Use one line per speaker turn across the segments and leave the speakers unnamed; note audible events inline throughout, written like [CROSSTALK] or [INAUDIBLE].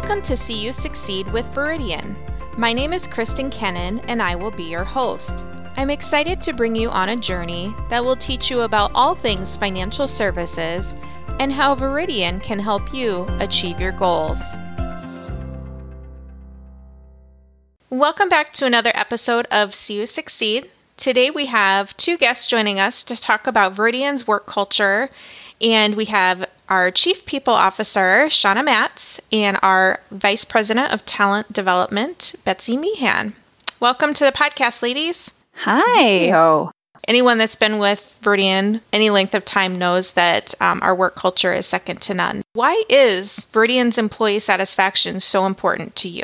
Welcome to See You Succeed with Veridian. My name is Kristen Kennan, and I will be your host. I'm excited to bring you on a journey that will teach you about all things financial services and how Veridian can help you achieve your goals. Welcome back to another episode of See You Succeed. Today we have two guests joining us to talk about Veridian's work culture, and we have our Chief People Officer, Shauna Matz, and our Vice President of Talent Development, Betsy Meehan. Welcome to the podcast, ladies.
Hi.
Hello.
Anyone that's been with Veridian any length of time knows that um, our work culture is second to none. Why is Veridian's employee satisfaction so important to you?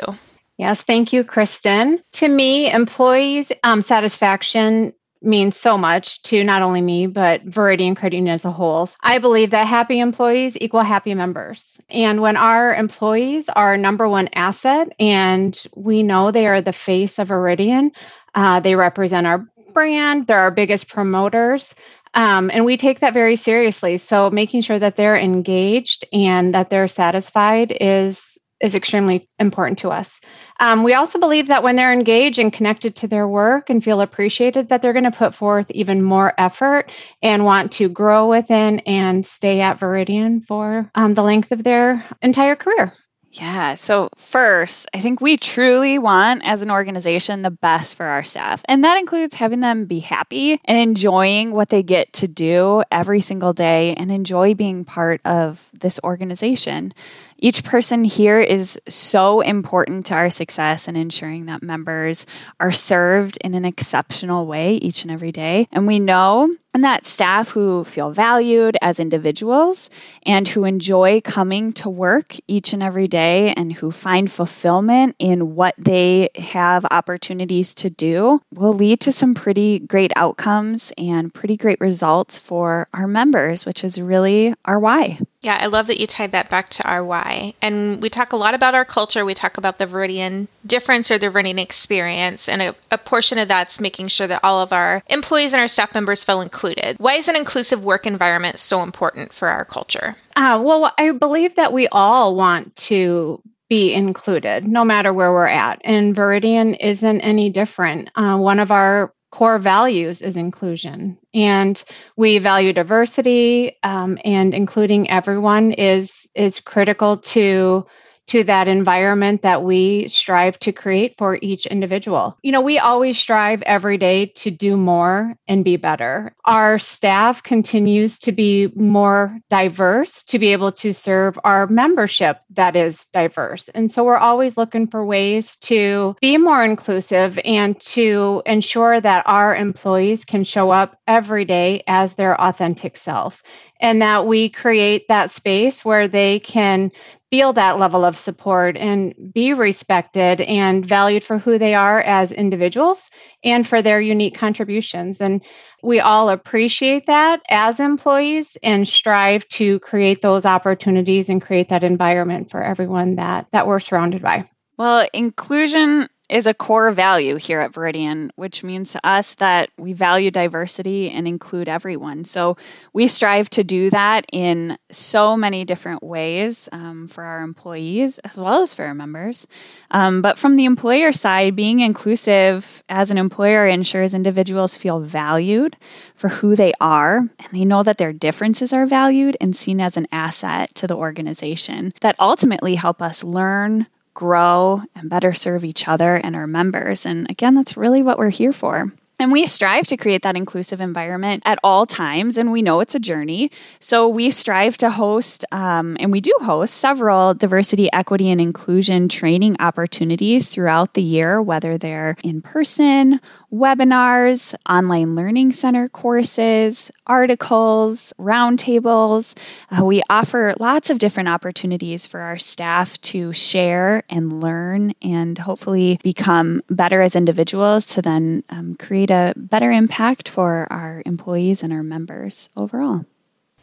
Yes, thank you, Kristen. To me, employees' um, satisfaction means so much to not only me, but Veridian Credit Union as a whole. I believe that happy employees equal happy members. And when our employees are our number one asset and we know they are the face of Veridian, uh, they represent our brand, they're our biggest promoters. Um, and we take that very seriously. So making sure that they're engaged and that they're satisfied is is extremely important to us. Um, we also believe that when they're engaged and connected to their work and feel appreciated, that they're going to put forth even more effort and want to grow within and stay at Veridian for um, the length of their entire career.
Yeah. So, first, I think we truly want, as an organization, the best for our staff. And that includes having them be happy and enjoying what they get to do every single day and enjoy being part of this organization. Each person here is so important to our success and ensuring that members are served in an exceptional way each and every day. And we know and that staff who feel valued as individuals and who enjoy coming to work each and every day and who find fulfillment in what they have opportunities to do will lead to some pretty great outcomes and pretty great results for our members, which is really our why.
Yeah, I love that you tied that back to our why. And we talk a lot about our culture. We talk about the Veridian difference or the Veridian experience. And a, a, portion of that's making sure that all of our employees and our staff members feel included. Why is an inclusive work environment so important for our culture?
Uh, well, I believe that we all want to be included no matter where we're at. And Veridian isn't any different. Uh, one of our core values is inclusion. And we value diversity um, and including everyone is is critical to to that environment that we strive to create for each individual. You know, we always strive every day to do more and be better. Our staff continues to be more diverse to be able to serve our membership that is diverse. And so we're always looking for ways to be more inclusive and to ensure that our employees can show up every day as their authentic self and that we create that space where they can feel that level of support and be respected and valued for who they are as individuals and for their unique contributions. And we all appreciate that as employees and strive to create those opportunities and create that environment for everyone that, that we're surrounded by.
Well, inclusion is a core value here at Veridian, which means to us that we value diversity and include everyone. So we strive to do that in so many different ways um, for our employees as well as for our members. Um, but from the employer side, being inclusive as an employer ensures individuals feel valued for who they are and they know that their differences are valued and seen as an asset to the organization that ultimately help us learn grow and better serve each other and our members. And again, that's really what we're here for. And we strive to create that inclusive environment at all times, and we know it's a journey. So we strive to host, um, and we do host several diversity, equity, and inclusion training opportunities throughout the year, whether they're in person webinars, online learning center courses, articles, roundtables. Uh, we offer lots of different opportunities for our staff to share and learn and hopefully become better as individuals to then um, create a better impact for our employees and our members overall.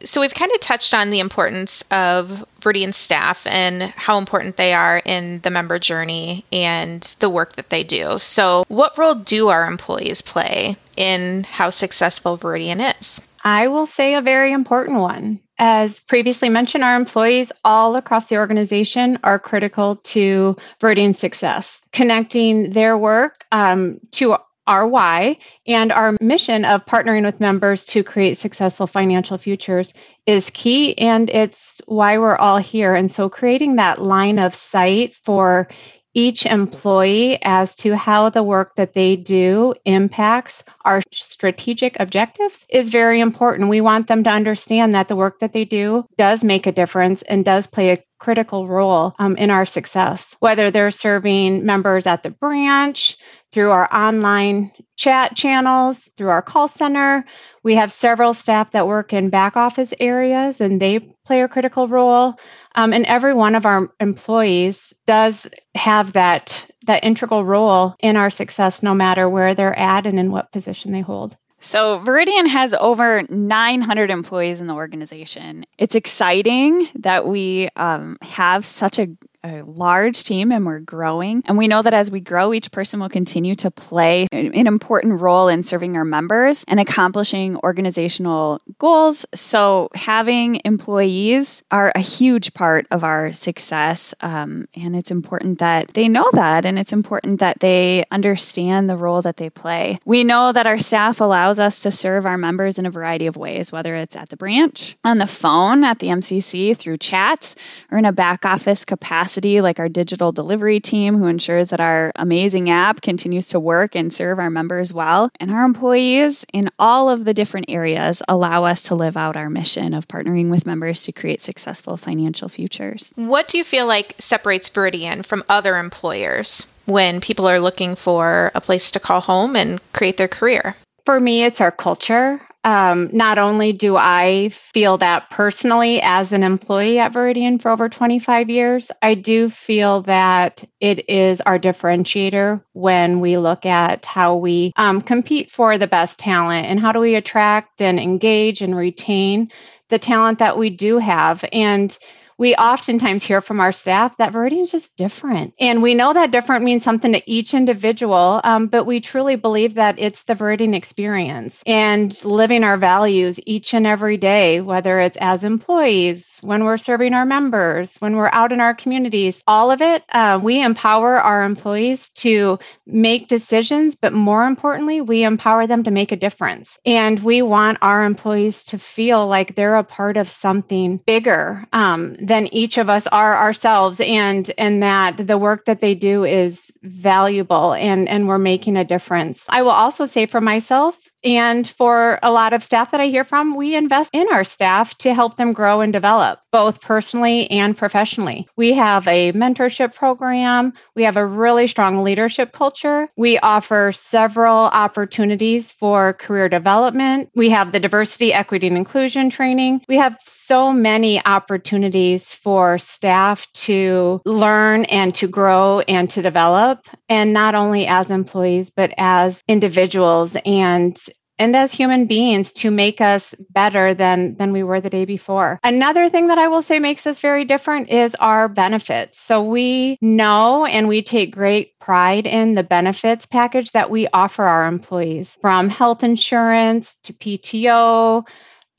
So we've kind of touched on the importance of Veridian staff and how important they are in the member journey and the work that they do. So what role do our employees play in how successful Veridian is?
I will say a very important one. As previously mentioned, our employees all across the organization are critical to Veridian's success. Connecting their work um, to our why and our mission of partnering with members to create successful financial futures is key and it's why we're all here and so creating that line of sight for each employee as to how the work that they do impacts our strategic objectives is very important. We want them to understand that the work that they do does make a difference and does play a critical role um, in our success, whether they're serving members at the branch, through our online chat channels, through our call center. We have several staff that work in back office areas and they play a critical role. Um, and every one of our employees does have that that integral role in our success no matter where they're at and in what position they hold.
So, Veridian has over 900 employees in the organization. It's exciting that we um, have such a a large team and we're growing. And we know that as we grow, each person will continue to play an important role in serving our members and accomplishing organizational goals. So, having employees are a huge part of our success. Um, and it's important that they know that and it's important that they understand the role that they play. We know that our staff allows us to serve our members in a variety of ways, whether it's at the branch, on the phone, at the MCC, through chats, or in a back office capacity capacity, like our digital delivery team, who ensures that our amazing app continues to work and serve our members well. And our employees in all of the different areas allow us to live out our mission of partnering with members to create successful financial futures.
What do you feel like separates Veridian from other employers when people are looking for a place to call home and create their career?
For me, it's our culture. Um, not only do I feel that personally as an employee at Veridian for over 25 years, I do feel that it is our differentiator when we look at how we um, compete for the best talent and how do we attract and engage and retain the talent that we do have. And we oftentimes hear from our staff that Veridian is just different. And we know that different means something to each individual, um, but we truly believe that it's the Veridian experience and living our values each and every day, whether it's as employees, when we're serving our members, when we're out in our communities, all of it, uh, we empower our employees to make decisions, but more importantly, we empower them to make a difference. And we want our employees to feel like they're a part of something bigger. Um, than each of us are ourselves and and that the work that they do is valuable and and we're making a difference. I will also say for myself and for a lot of staff that I hear from, we invest in our staff to help them grow and develop, both personally and professionally. We have a mentorship program. We have a really strong leadership culture. We offer several opportunities for career development. We have the diversity, equity, and inclusion training. We have so many opportunities for staff to learn and to grow and to develop, and not only as employees, but as individuals. And and as human beings to make us better than than we were the day before. Another thing that I will say makes us very different is our benefits. So we know and we take great pride in the benefits package that we offer our employees from health insurance to PTO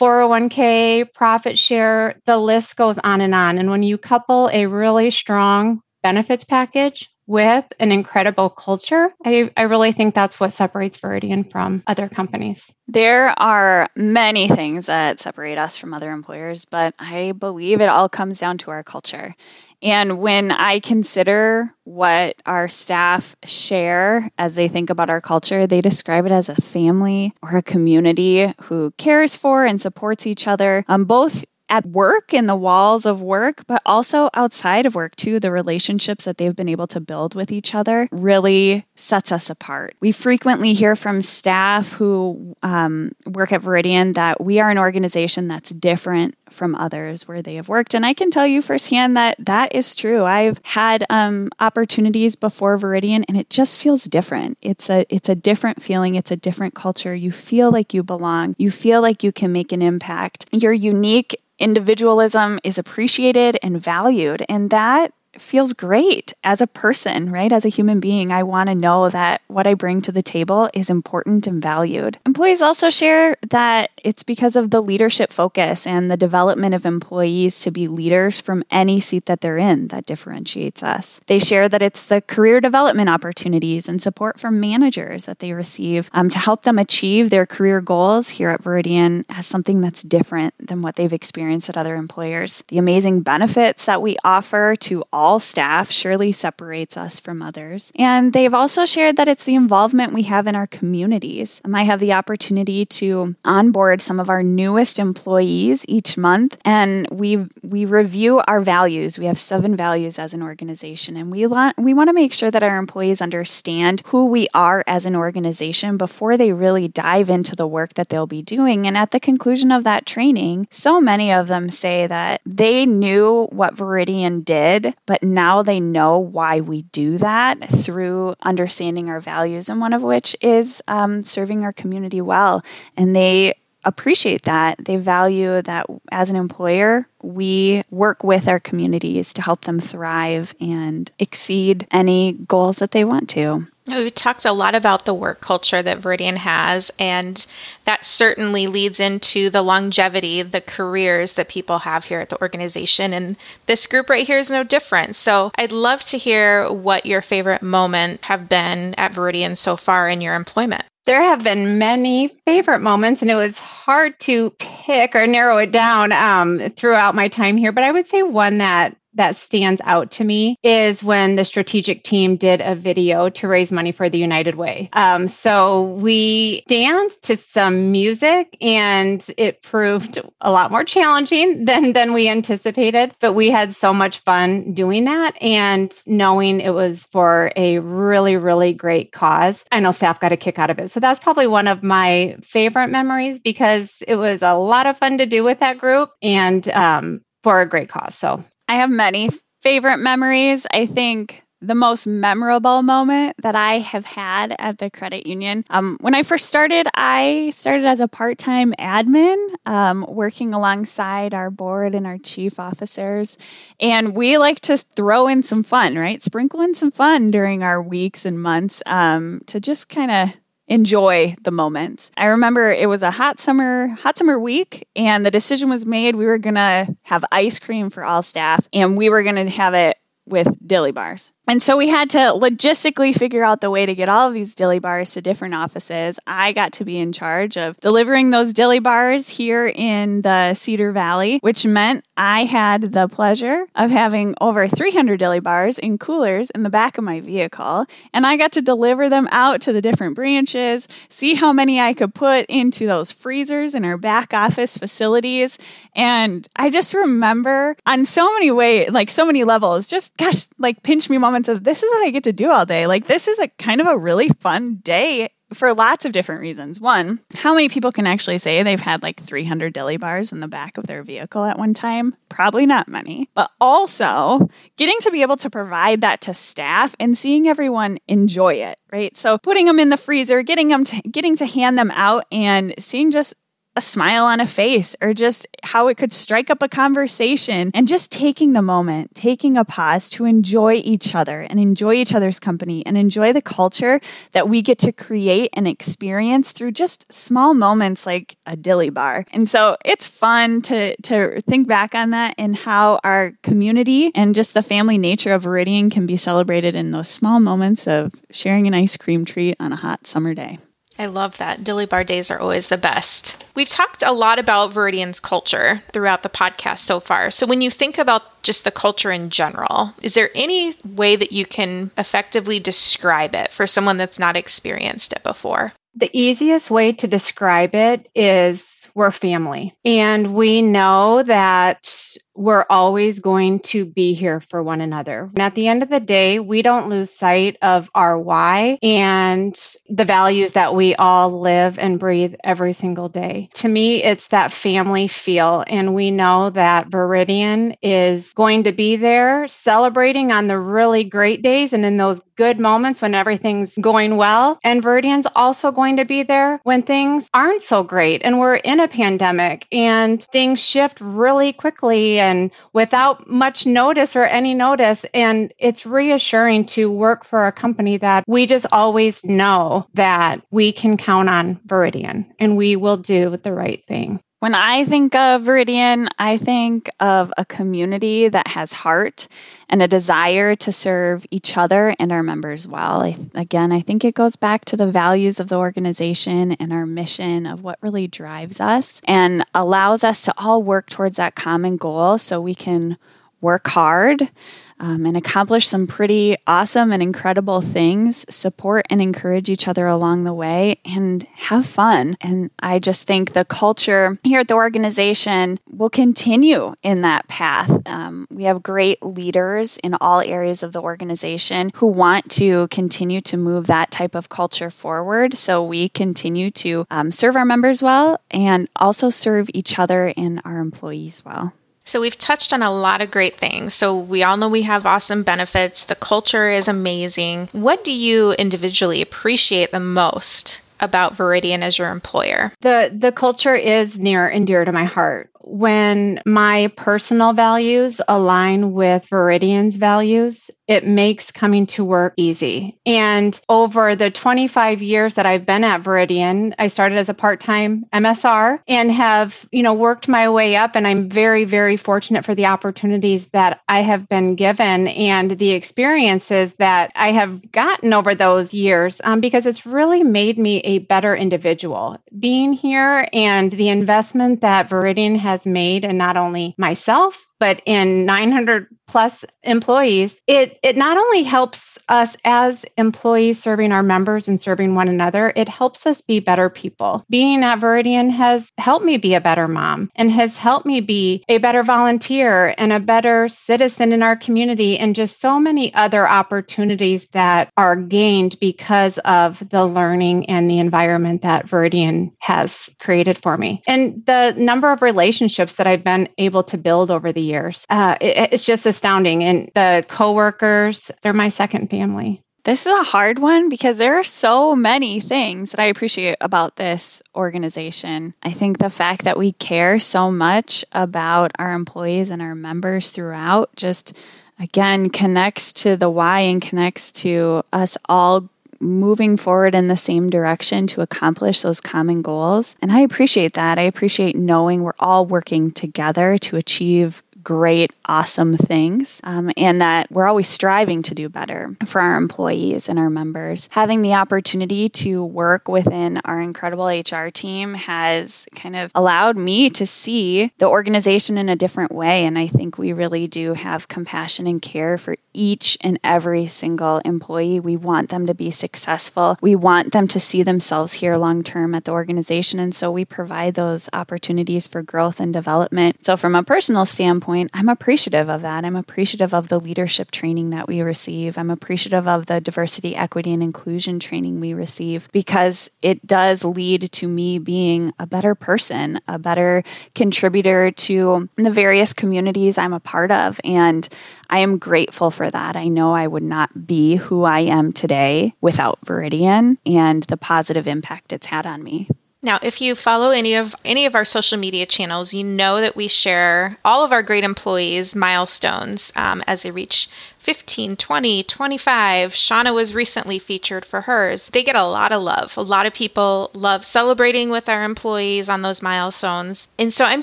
401k, profit share, the list goes on and on. And when you couple a really strong benefits package with an incredible culture. I, I really think that's what separates Veridian from other companies.
There are many things that separate us from other employers, but I believe it all comes down to our culture. And when I consider what our staff share as they think about our culture, they describe it as a family or a community who cares for and supports each other, um, both at work in the walls of work, but also outside of work too. The relationships that they've been able to build with each other really sets us apart. We frequently hear from staff who um, work at Veridian that we are an organization that's different from others where they have worked. And I can tell you firsthand that that is true. I've had um, opportunities before Veridian and it just feels different. It's a, it's a different feeling. It's a different culture. You feel like you belong. You feel like you can make an impact. You're unique individualism is appreciated and valued. And that feels great as a person, right? As a human being, I want to know that what I bring to the table is important and valued. Employees also share that it's because of the leadership focus and the development of employees to be leaders from any seat that they're in that differentiates us. They share that it's the career development opportunities and support from managers that they receive um, to help them achieve their career goals here at Veridian as something that's different than what they've experienced at other employers. The amazing benefits that we offer to all staff surely separates us from others. And they've also shared that it's the involvement we have in our communities. I have the opportunity to onboard some of our newest employees each month, and we we review our values. We have seven values as an organization, and we want we want to make sure that our employees understand who we are as an organization before they really dive into the work that they'll be doing. And at the conclusion of that training, so many of them say that they knew what Veridian did, but now they know why we do that through understanding our values, and one of which is um, serving our community well. And they appreciate that. They value that as an employer, we work with our communities to help them thrive and exceed any goals that they want to.
We talked a lot about the work culture that Veridian has, and that certainly leads into the longevity, the careers that people have here at the organization. And this group right here is no different. So I'd love to hear what your favorite moment have been at Veridian so far in your employment.
There have been many favorite moments, and it was hard to pick or narrow it down um, throughout my time here. But I would say one that that stands out to me is when the strategic team did a video to raise money for the United Way. Um, so we danced to some music and it proved a lot more challenging [LAUGHS] than, than we anticipated, but we had so much fun doing that and knowing it was for a really, really great cause. I know staff got a kick out of it. So that's probably one of my favorite memories because it was a lot of fun to do with that group and um, for a great cause. So
I have many favorite memories. I think the most memorable moment that I have had at the credit union. Um, when I first started, I started as a part time admin, um, working alongside our board and our chief officers. And we like to throw in some fun, right? Sprinkle in some fun during our weeks and months um, to just kind of enjoy the moments. I remember it was a hot summer hot summer week and the decision was made we were to have ice cream for all staff and we were to have it with dilly bars. And so we had to logistically figure out the way to get all of these dilly bars to different offices. I got to be in charge of delivering those dilly bars here in the Cedar Valley, which meant I had the pleasure of having over 300 dilly bars in coolers in the back of my vehicle. And I got to deliver them out to the different branches, see how many I could put into those freezers in our back office facilities. And I just remember on so many ways, like so many levels, just gosh, like pinch me moments of this is what I get to do all day. Like this is a kind of a really fun day for lots of different reasons. One, how many people can actually say they've had like 300 dilly bars in the back of their vehicle at one time? Probably not many. But also, getting to be able to provide that to staff and seeing everyone enjoy it, right? So, putting them in the freezer, getting them to, getting to hand them out and seeing just a smile on a face or just how it could strike up a conversation and just taking the moment, taking a pause to enjoy each other and enjoy each other's company and enjoy the culture that we get to create and experience through just small moments like a dilly bar. And so it's fun to to think back on that and how our community and just the family nature of Veridian can be celebrated in those small moments of sharing an ice cream treat on a hot summer day.
I love that. Dilly bar days are always the best. We've talked a lot about Veridian's culture throughout the podcast so far. So, when you think about just the culture in general, is there any way that you can effectively describe it for someone that's not experienced it before?
The easiest way to describe it is we're family. And we know that we're always going to be here for one another. And at the end of the day, we don't lose sight of our why and the values that we all live and breathe every single day. To me, it's that family feel. And we know that Veridian is going to be there celebrating on the really great days and in those good moments when everything's going well. And Veridian's also going to be there when things aren't so great and we're in a pandemic and things shift really quickly and without much notice or any notice. And it's reassuring to work for a company that we just always know that we can count on Veridian and we will do the right thing.
When I think of Veridian, I think of a community that has heart and a desire to serve each other and our members well. I, again, I think it goes back to the values of the organization and our mission of what really drives us and allows us to all work towards that common goal so we can work hard um, and accomplish some pretty awesome and incredible things, support and encourage each other along the way, and have fun. And I just think the culture here at the organization will continue in that path. Um, we have great leaders in all areas of the organization who want to continue to move that type of culture forward. So we continue to um, serve our members well and also serve each other and our employees well.
So, we've touched on a lot of great things. So, we all know we have awesome benefits. The culture is amazing. What do you individually appreciate the most about Veridian as your employer?
The the culture is near and dear to my heart when my personal values align with Veridian's values, it makes coming to work easy. And over the 25 years that I've been at Veridian, I started as a part-time MSR and have, you know, worked my way up and I'm very very fortunate for the opportunities that I have been given and the experiences that I have gotten over those years um, because it's really made me a better individual. Being here and the investment that Veridian has has made and not only myself but in 900 plus employees, it, it not only helps us as employees serving our members and serving one another, it helps us be better people. Being at Veridian has helped me be a better mom and has helped me be a better volunteer and a better citizen in our community, and just so many other opportunities that are gained because of the learning and the environment that Veridian has created for me. And the number of relationships that I've been able to build over the years. Uh, it, it's just astounding. And the coworkers, they're my second family.
This is a hard one because there are so many things that I appreciate about this organization. I think the fact that we care so much about our employees and our members throughout just again connects to the why and connects to us all moving forward in the same direction to accomplish those common goals. And I appreciate that. I appreciate knowing we're all working together to achieve great, awesome things, um, and that we're always striving to do better for our employees and our members. Having the opportunity to work within our incredible HR team has kind of allowed me to see the organization in a different way. And I think we really do have compassion and care for each and every single employee. We want them to be successful. We want them to see themselves here long term at the organization. And so we provide those opportunities for growth and development. So, from a personal standpoint, point, I'm appreciative of that. I'm appreciative of the leadership training that we receive. I'm appreciative of the diversity, equity, and inclusion training we receive because it does lead to me being a better person, a better contributor to the various communities I'm a part of. And I am grateful for that. I know I would not be who I am today without Veridian and the positive impact it's had on me.
Now, if you follow any of any of our social media channels, you know that we share all of our great employees' milestones um, as they reach 15, 20, 25. Shauna was recently featured for hers. They get a lot of love. A lot of people love celebrating with our employees on those milestones. And so I'm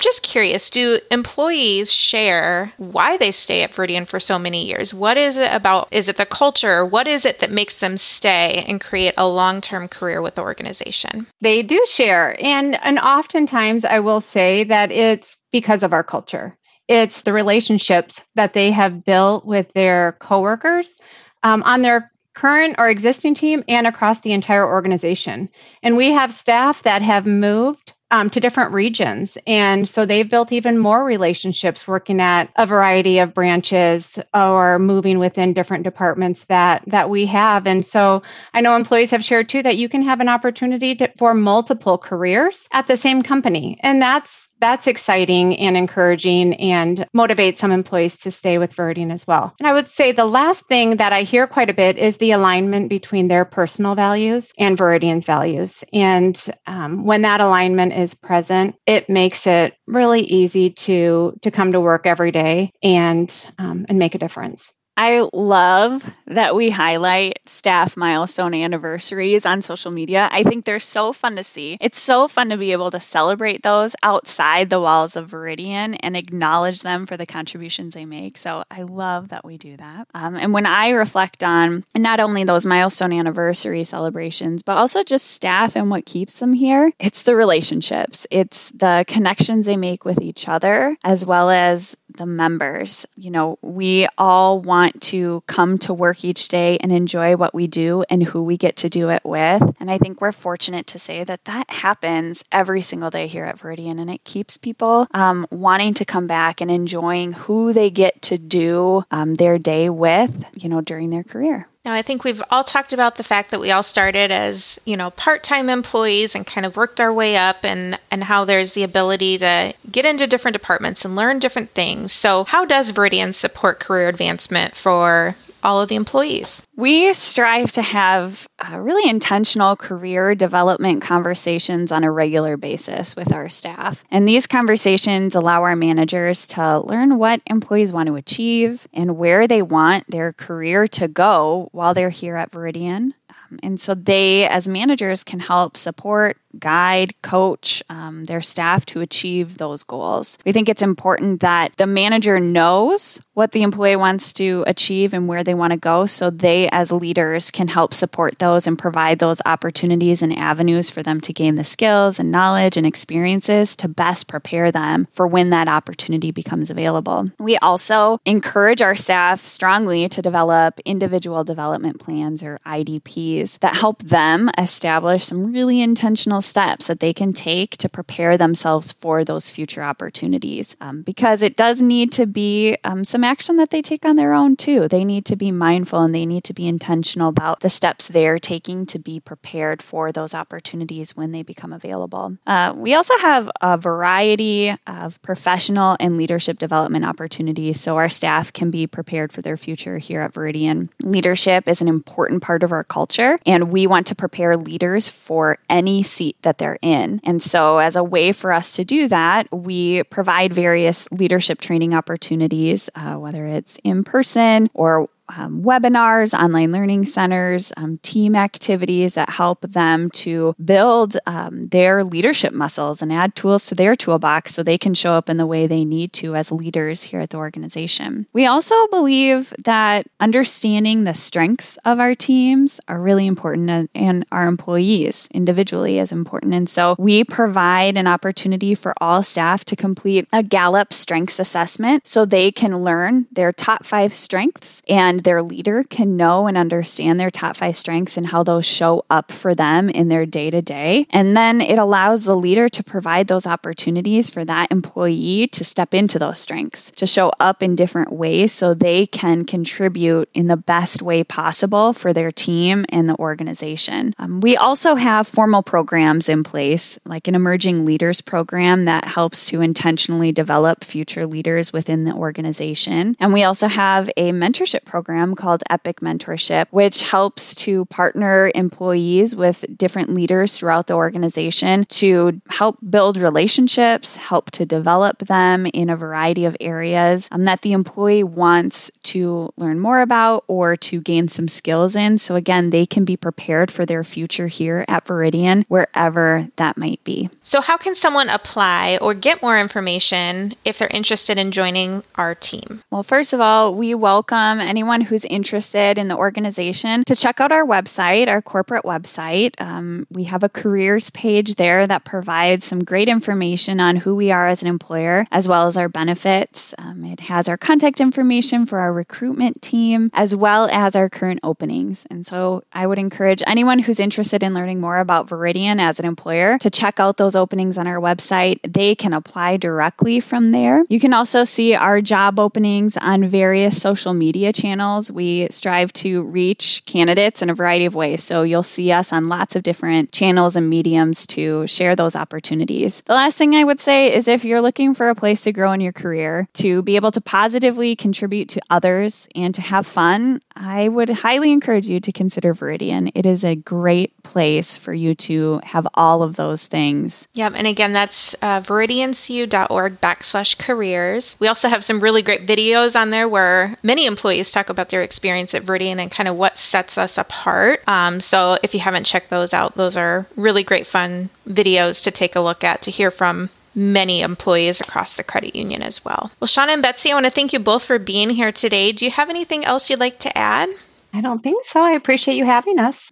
just curious do employees share why they stay at Veridian for so many years? What is it about? Is it the culture? What is it that makes them stay and create a long term career with the organization?
They do share. And, and oftentimes I will say that it's because of our culture. It's the relationships that they have built with their coworkers um, on their current or existing team and across the entire organization. And we have staff that have moved um, to different regions. And so they've built even more relationships working at a variety of branches or moving within different departments that, that we have. And so I know employees have shared too that you can have an opportunity to, for multiple careers at the same company. And that's that's exciting and encouraging and motivates some employees to stay with Veridian as well. And I would say the last thing that I hear quite a bit is the alignment between their personal values and Veridian's values. And um, when that alignment is present, it makes it really easy to to come to work every day and um, and make a difference.
I love that we highlight staff milestone anniversaries on social media. I think they're so fun to see. It's so fun to be able to celebrate those outside the walls of Veridian and acknowledge them for the contributions they make. So I love that we do that. Um, and when I reflect on not only those milestone anniversary celebrations, but also just staff and what keeps them here, it's the relationships, it's the connections they make with each other, as well as the members. You know, we all want to come to work each day and enjoy what we do and who we get to do it with. And I think we're fortunate to say that that happens every single day here at Veridian, and it keeps people um, wanting to come back and enjoying who they get to do um, their day with, you know, during their career.
Now, I think we've all talked about the fact that we all started as, you know, part-time employees and kind of worked our way up and and how there's the ability to get into different departments and learn different things. So, how does Veridian support career advancement for all of the employees?
We strive to have uh, really intentional career development conversations on a regular basis with our staff. And these conversations allow our managers to learn what employees want to achieve and where they want their career to go while they're here at Veridian. Um, and so they, as managers, can help support guide, coach um, their staff to achieve those goals. We think it's important that the manager knows what the employee wants to achieve and where they want to go so they, as leaders, can help support those and provide those opportunities and avenues for them to gain the skills and knowledge and experiences to best prepare them for when that opportunity becomes available. We also encourage our staff strongly to develop individual development plans or IDPs that help them establish some really intentional steps that they can take to prepare themselves for those future opportunities. Um, because it does need to be um, some action that they take on their own too. They need to be mindful and they need to be intentional about the steps they're taking to be prepared for those opportunities when they become available. Uh, we also have a variety of professional and leadership development opportunities so our staff can be prepared for their future here at Veridian. Leadership is an important part of our culture, and we want to prepare leaders for any seat that they're in. And so, as a way for us to do that, we provide various leadership training opportunities, uh, whether it's in person or um, webinars, online learning centers, um, team activities that help them to build um, their leadership muscles and add tools to their toolbox so they can show up in the way they need to as leaders here at the organization. We also believe that understanding the strengths of our teams are really important and our employees individually is important. And so we provide an opportunity for all staff to complete a Gallup strengths assessment so they can learn their top five strengths and and their leader can know and understand their top five strengths and how those show up for them in their day to day. And then it allows the leader to provide those opportunities for that employee to step into those strengths, to show up in different ways so they can contribute in the best way possible for their team and the organization. Um, we also have formal programs in place, like an emerging leaders program that helps to intentionally develop future leaders within the organization. And we also have a mentorship program program called Epic Mentorship, which helps to partner employees with different leaders throughout the organization to help build relationships, help to develop them in a variety of areas um, that the employee wants to learn more about or to gain some skills in. So, again, they can be prepared for their future here at Veridian, wherever that might be.
So, how can someone apply or get more information if they're interested in joining our team?
Well, first of all, we welcome anyone anyone who's interested in the organization to check out our website, our corporate website. Um, we have a careers page there that provides some great information on who we are as an employer, as well as our benefits. Um, it has our contact information for our recruitment team, as well as our current openings. And so I would encourage anyone who's interested in learning more about Veridian as an employer to check out those openings on our website. They can apply directly from there. You can also see our job openings on various social media channels We strive to reach candidates in a variety of ways. So you'll see us on lots of different channels and mediums to share those opportunities. The last thing I would say is if you're looking for a place to grow in your career, to be able to positively contribute to others and to have fun, I would highly encourage you to consider Veridian. It is a great place for you to have all of those things.
Yep. And again, that's uh, veridiancu.org backslash careers. We also have some really great videos on there where many employees talk about their experience at Veridian and kind of what sets us apart. Um, so if you haven't checked those out, those are really great fun videos to take a look at to hear from many employees across the credit union as well. Well, Shauna and Betsy, I want to thank you both for being here today. Do you have anything else you'd like to add?
I don't think so. I appreciate you having us.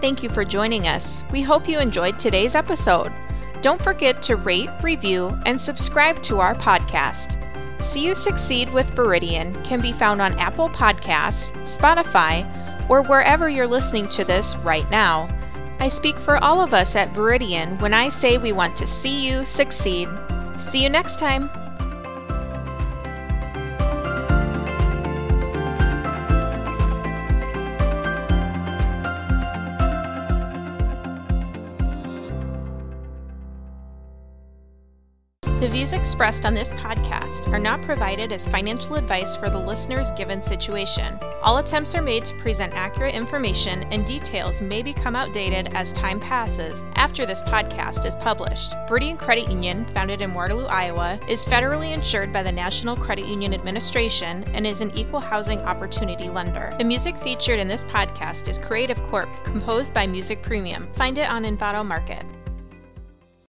Thank you for joining us. We hope you enjoyed today's episode. Don't forget to rate, review, and subscribe to our podcast. See You Succeed with Veridian can be found on Apple Podcasts, Spotify, or wherever you're listening to this right now. I speak for all of us at Veridian when I say we want to see you succeed. See you next time. The views expressed on this podcast are not provided as financial advice for the listener's given situation. All attempts are made to present accurate information, and details may become outdated as time passes after this podcast is published. Veridian Credit Union, founded in Waterloo, Iowa, is federally insured by the National Credit Union Administration and is an equal housing opportunity lender. The music featured in this podcast is Creative Corp, composed by Music Premium. Find it on Envato Market.